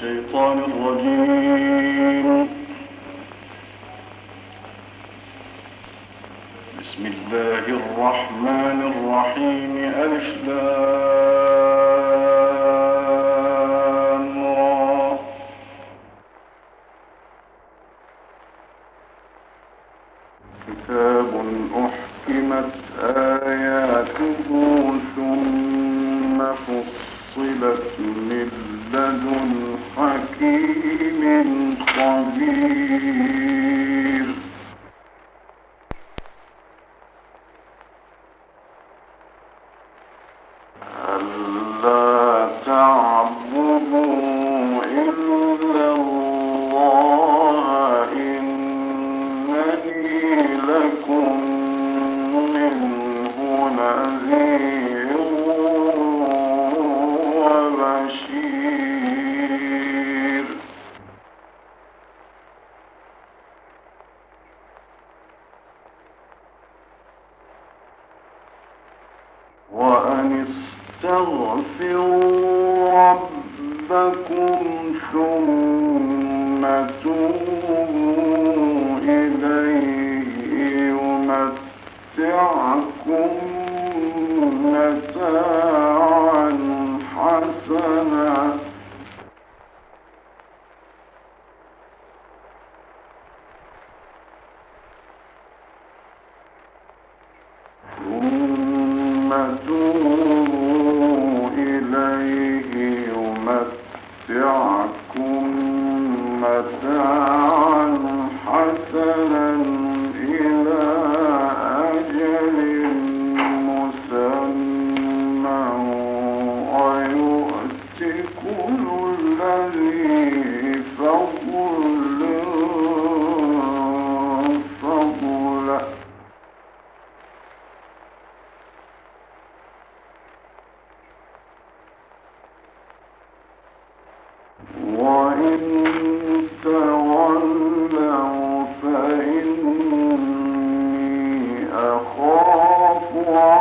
الشيطان الرجيم. بسم الله الرحمن الرحيم. ألف لام. war.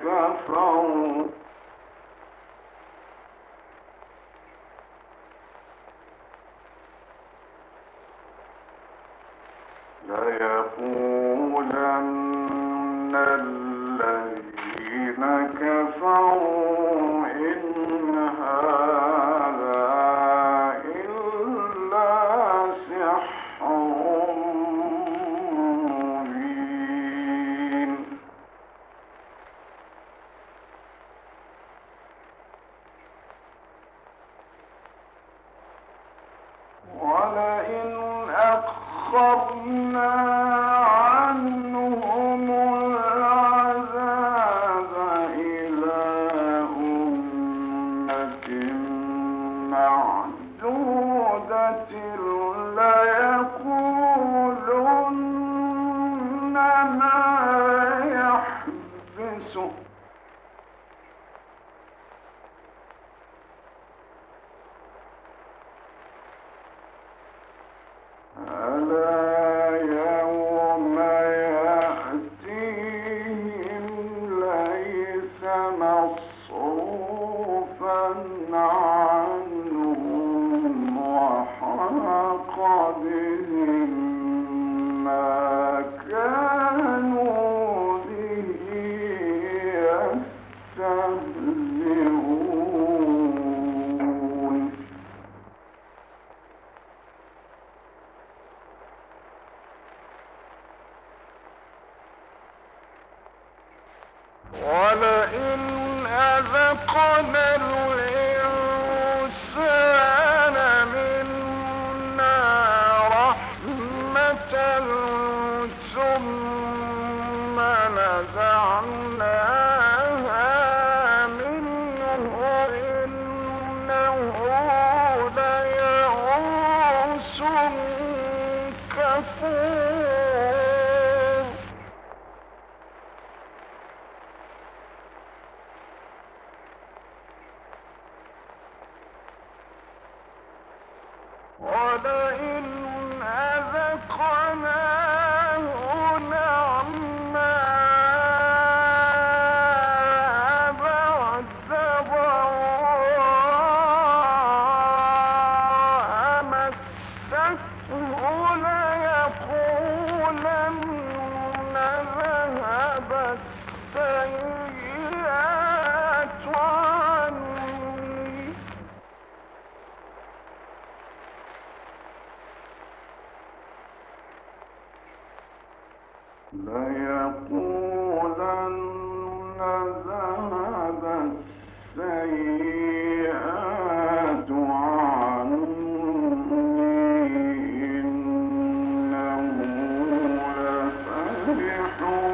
كفروا Order! no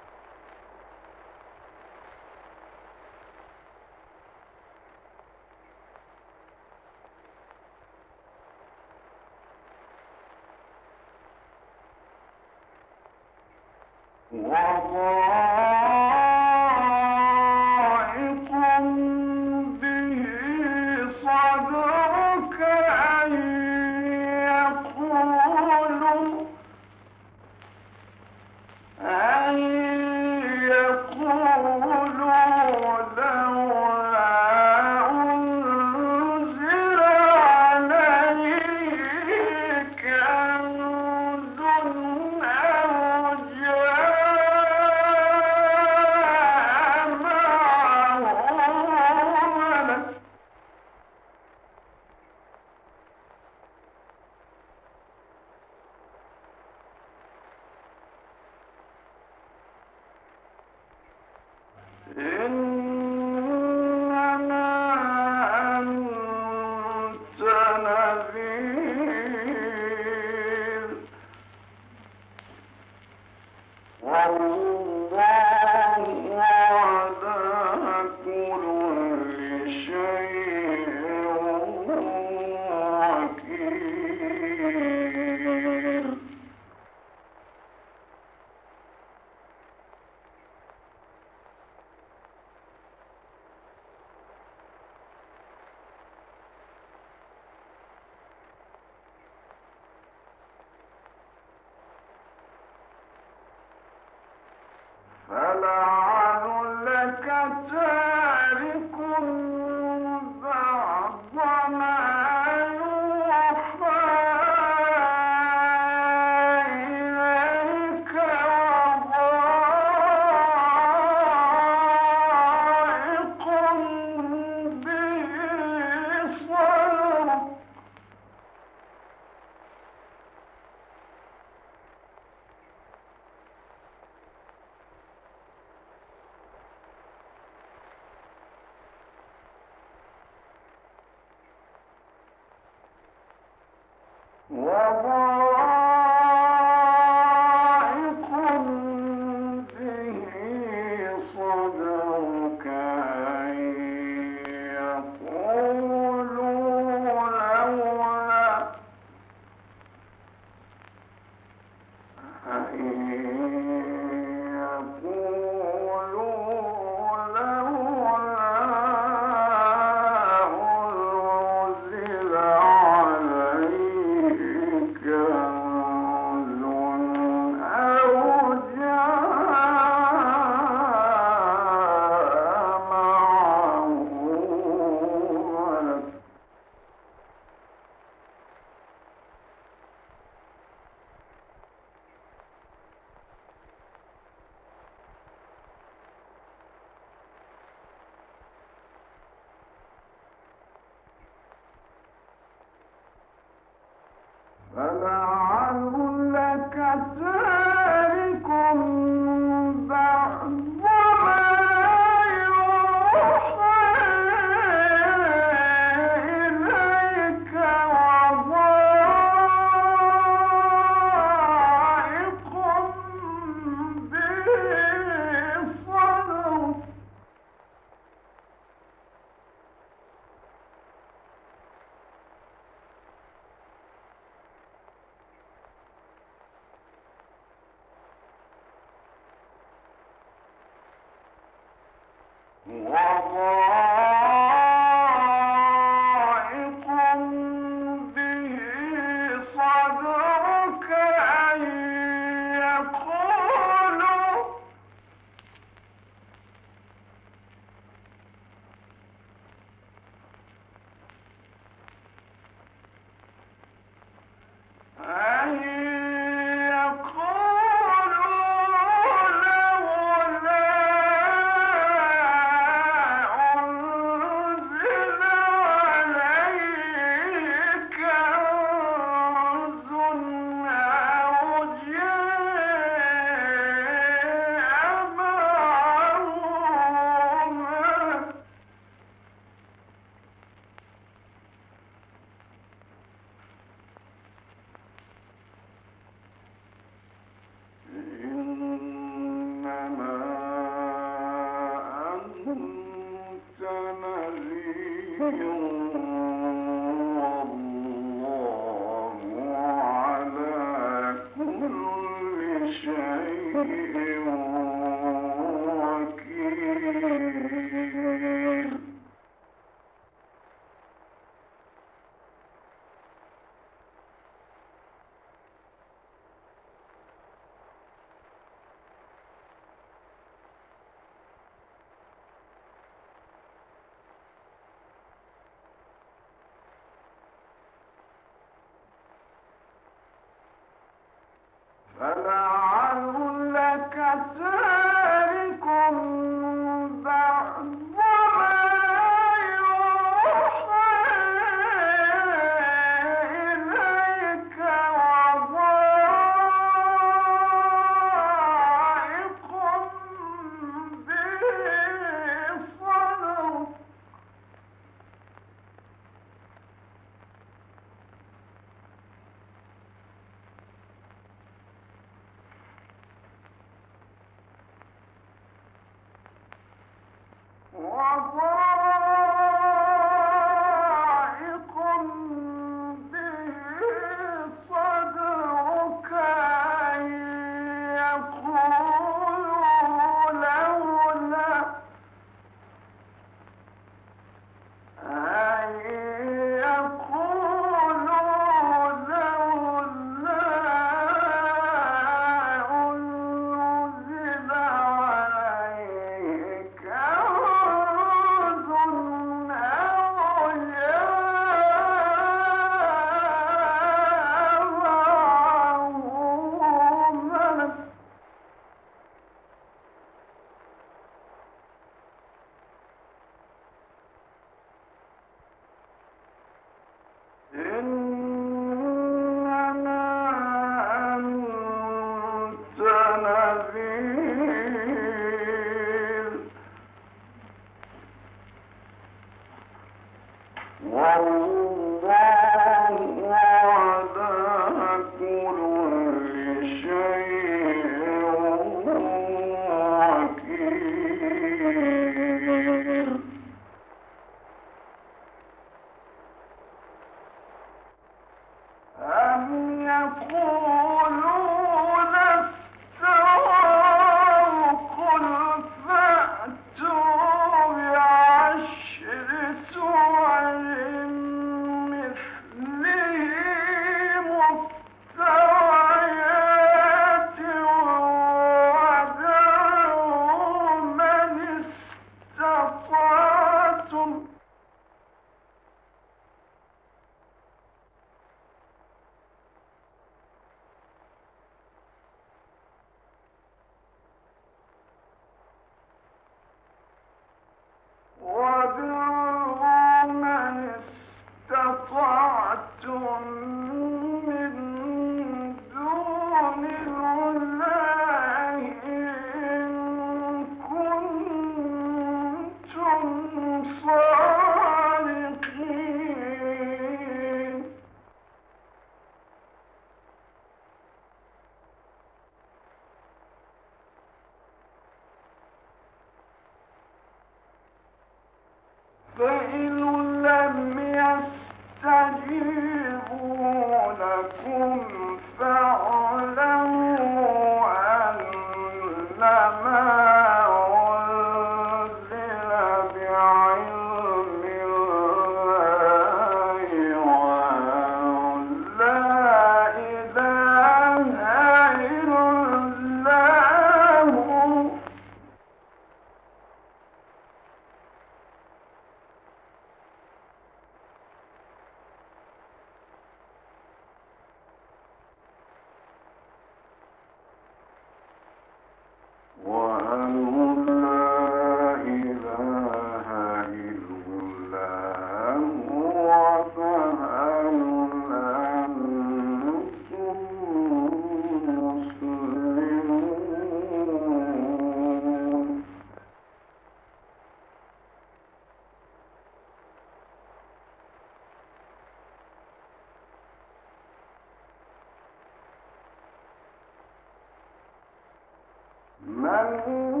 من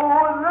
أولئك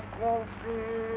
confia.